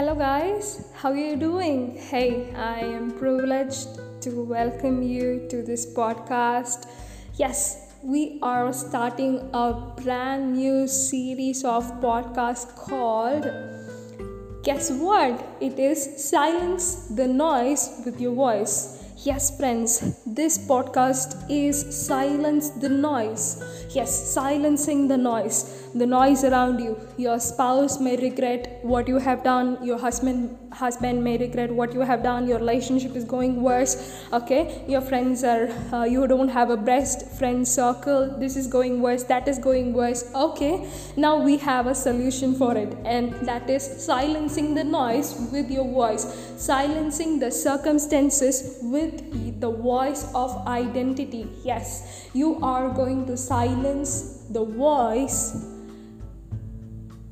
Hello, guys. How are you doing? Hey, I am privileged to welcome you to this podcast. Yes, we are starting a brand new series of podcasts called Guess what? It is Silence the Noise with Your Voice. Yes, friends, this podcast is Silence the Noise. Yes, silencing the noise the noise around you. Your spouse may regret what you have done. Your husband husband may regret what you have done. Your relationship is going worse. Okay? Your friends are uh, you don't have a best friend circle. This is going worse. That is going worse. Okay? Now we have a solution for it. And that is silencing the noise with your voice. Silencing the circumstances with the voice of identity. Yes. You are going to silence the voice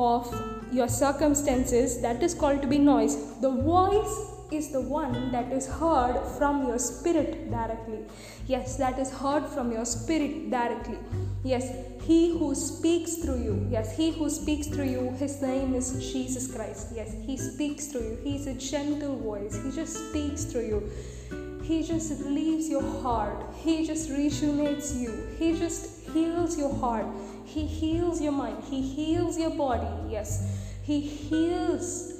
of your circumstances that is called to be noise. The voice is the one that is heard from your spirit directly. Yes that is heard from your spirit directly. Yes he who speaks through you. Yes he who speaks through you his name is jesus christ. Yes he speaks through you. He's a gentle voice. He just speaks through you. He just relieves your heart. He just rejuvenates you. He just heals your heart he heals your mind. He heals your body. Yes. He heals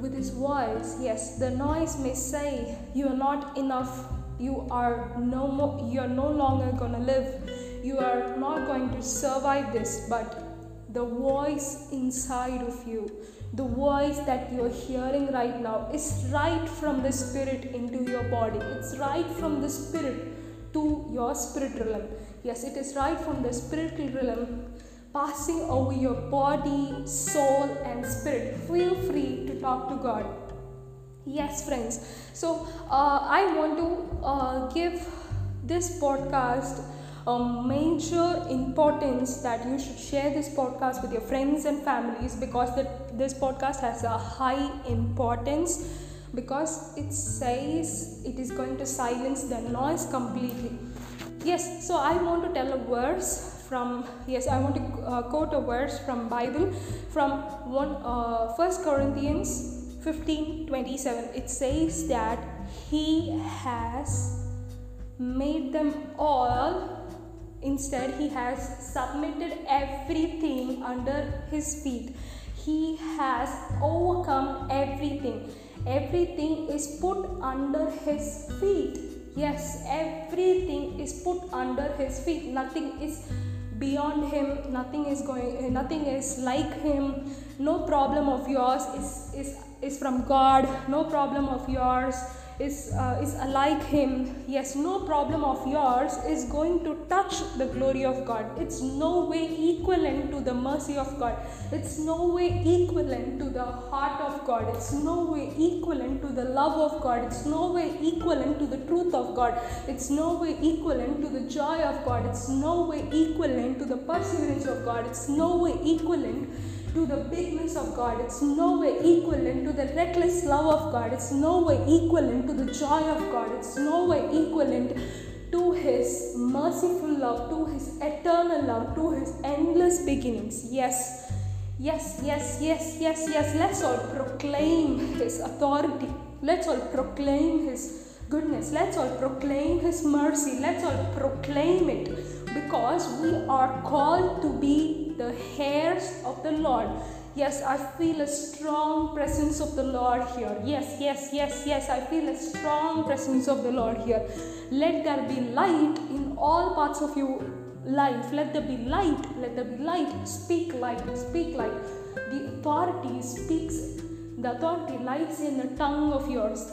with his voice. Yes. The noise may say you are not enough. You are no more you are no longer gonna live. You are not going to survive this, but the voice inside of you, the voice that you're hearing right now, is right from the spirit into your body. It's right from the spirit to your spiritual realm. Yes, it is right from the spiritual realm passing over your body, soul, and spirit. Feel free to talk to God. Yes, friends. So, uh, I want to uh, give this podcast a major importance that you should share this podcast with your friends and families because this podcast has a high importance because it says it is going to silence the noise completely yes so i want to tell a verse from yes i want to uh, quote a verse from bible from one uh, corinthians 15 27 it says that he has made them all instead he has submitted everything under his feet. He has overcome everything. Everything is put under his feet Yes, everything is put under his feet. Nothing is beyond him. Nothing is going. Nothing is like him. No problem of yours is is is from God. No problem of yours is, uh, is like him, yes, no problem of yours is going to touch the glory of God. It's no way equivalent to the mercy of God. It's no way equivalent to the heart God. It's no way equivalent to the love of God. It's no way equivalent to the truth of God. It's no way equivalent to the joy of God. It's no way equivalent to the perseverance of God. It's no way equivalent to the bigness of God. It's no way equivalent to the reckless love of God. It's no way equivalent to the joy of God. It's no way equivalent to His merciful love, to His eternal love, to His endless beginnings. Yes, yes, yes, yes, yes, yes. Let's all proclaim His authority. Let's all proclaim His goodness. Let's all proclaim His mercy. Let's all proclaim it because we are called to be the heirs of the Lord. Yes, I feel a strong presence of the Lord here. Yes, yes, yes, yes, I feel a strong presence of the Lord here. Let there be light in all parts of your life. Let there be light. Let there be light. Speak light. Speak light. The authority speaks. The authority lies in the tongue of yours.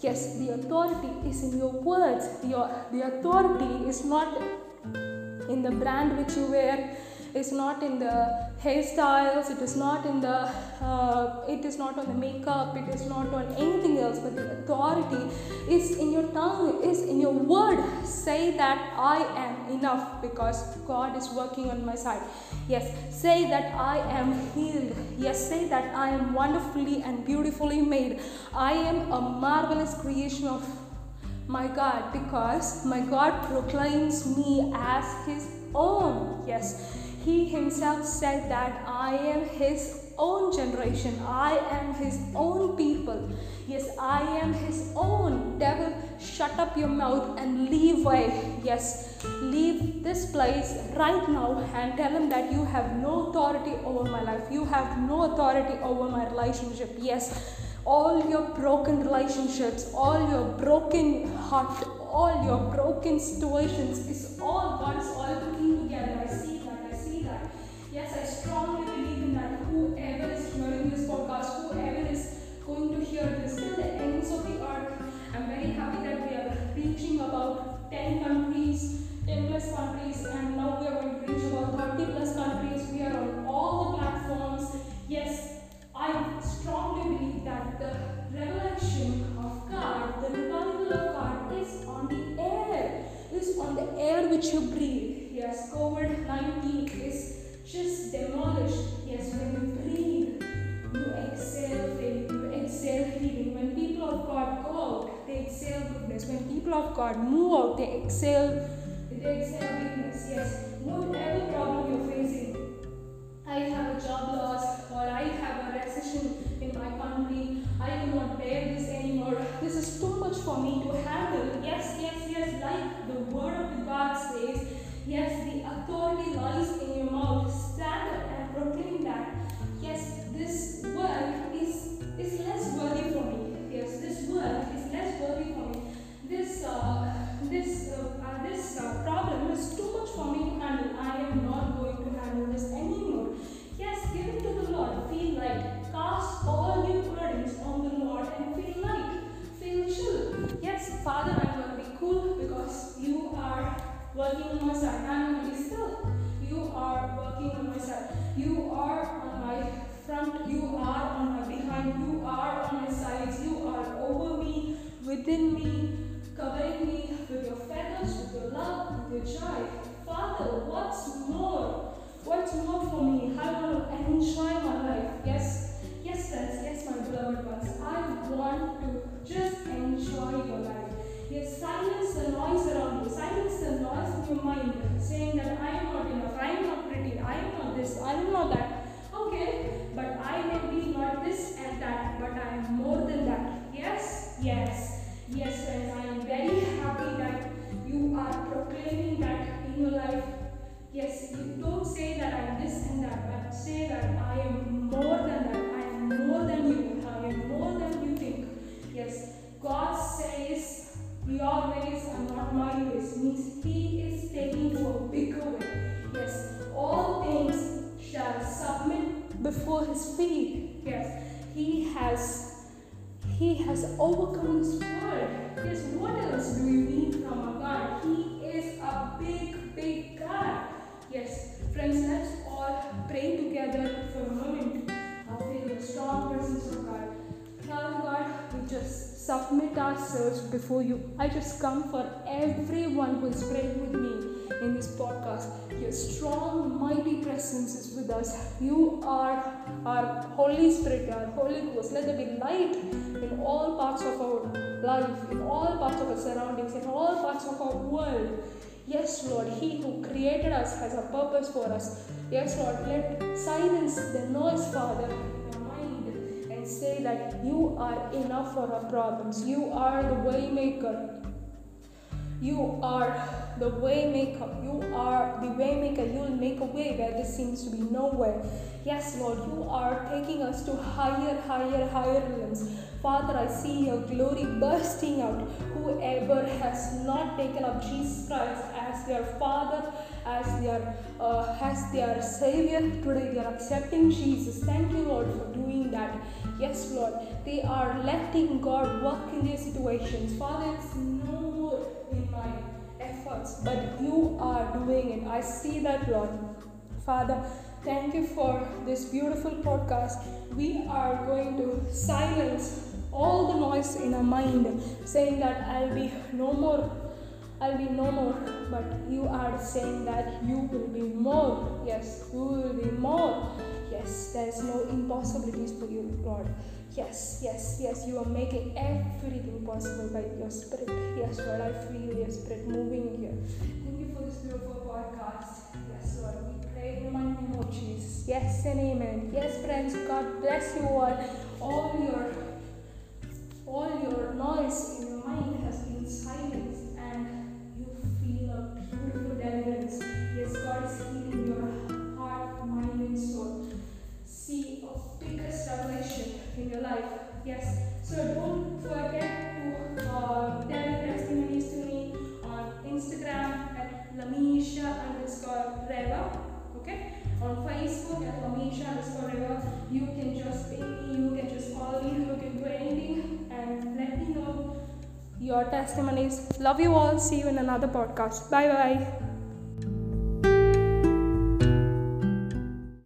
Yes, the authority is in your words. Your, the authority is not in the brand which you wear is not in the hairstyles it is not in the uh, it is not on the makeup it is not on anything else but the authority is in your tongue is in your word. Say that i am enough because god is working on my side. Yes say that i am healed. Yes say that i am wonderfully and beautifully made. I am a marvelous creation of my god because my god proclaims me as his own. Yes He himself said that I am his own generation. I am his own people. Yes, I am his own. Devil, shut up your mouth and leave away. Yes, leave this place right now and tell him that you have no authority over my life. You have no authority over my relationship. Yes, all your broken relationships, all your broken heart, all your broken situations is all God is all God move out, they exhale, they exhale weakness. Yes, whatever problem you're facing, I have a job loss or I have a recession in my country. I cannot bear this anymore. This is too much for me to handle. Yes, yes, yes, like the word of God says, yes, the authority lies in your mouth. Mind saying that I am not enough, I am not pretty, I am not this, I am not that. Okay, but I may be not this and that, but I am more than that. Yes, yes, yes, friends. I am very happy that you are proclaiming that in your life. Yes, you don't say that I am this and that, but say that I am more he has overcome this world. Yes, what else do you need from a God? He is a big, big God. Yes, friends, let's all pray together for a moment. I feel the strong presence of God. Father God, we just submit ourselves before you. I just come for everyone who is praying with me in this podcast. Your strong, mighty presence is with us. You are our Holy Spirit, our Holy Ghost. Let there be light in all parts of our life, in all parts of our surroundings, in all parts of our world. Yes, Lord, He who created us has a purpose for us. Yes, Lord, let silence the noise, Father, and say that you are enough for our problems. You are the waymaker. You are the waymaker. You are the waymaker. You will make a way where there seems to be no way. Yes, Lord, you are taking us to higher, higher, higher realms. Father, I see your glory bursting out. Whoever has not taken up Jesus Christ as their Father, as their uh, as their Savior, today they are accepting Jesus. Thank you, Lord, for doing that. Yes, Lord, they are letting God work in their situations. Father, it's no more in my efforts, but you are doing it. I see that, Lord. Father, thank you for this beautiful podcast. We are going to silence all the noise in our mind saying that I'll be no more. I'll be no more, but you are saying that you will be more. Yes, you will be more. Yes, there is no impossibilities for you, Lord. Yes, yes, yes, you are making everything possible by your spirit. Yes, Lord, I feel your spirit moving here. Thank you for this beautiful podcast. Yes, Lord, we pray in my Yes and amen. Yes, friends, God bless you all. All your at Lamisha underscore Reva. Okay? On Facebook at Lamisha underscore Reva. You can just ping me, you can just call me, you can do anything and let me know your testimonies. Love you all. See you in another podcast. Bye bye.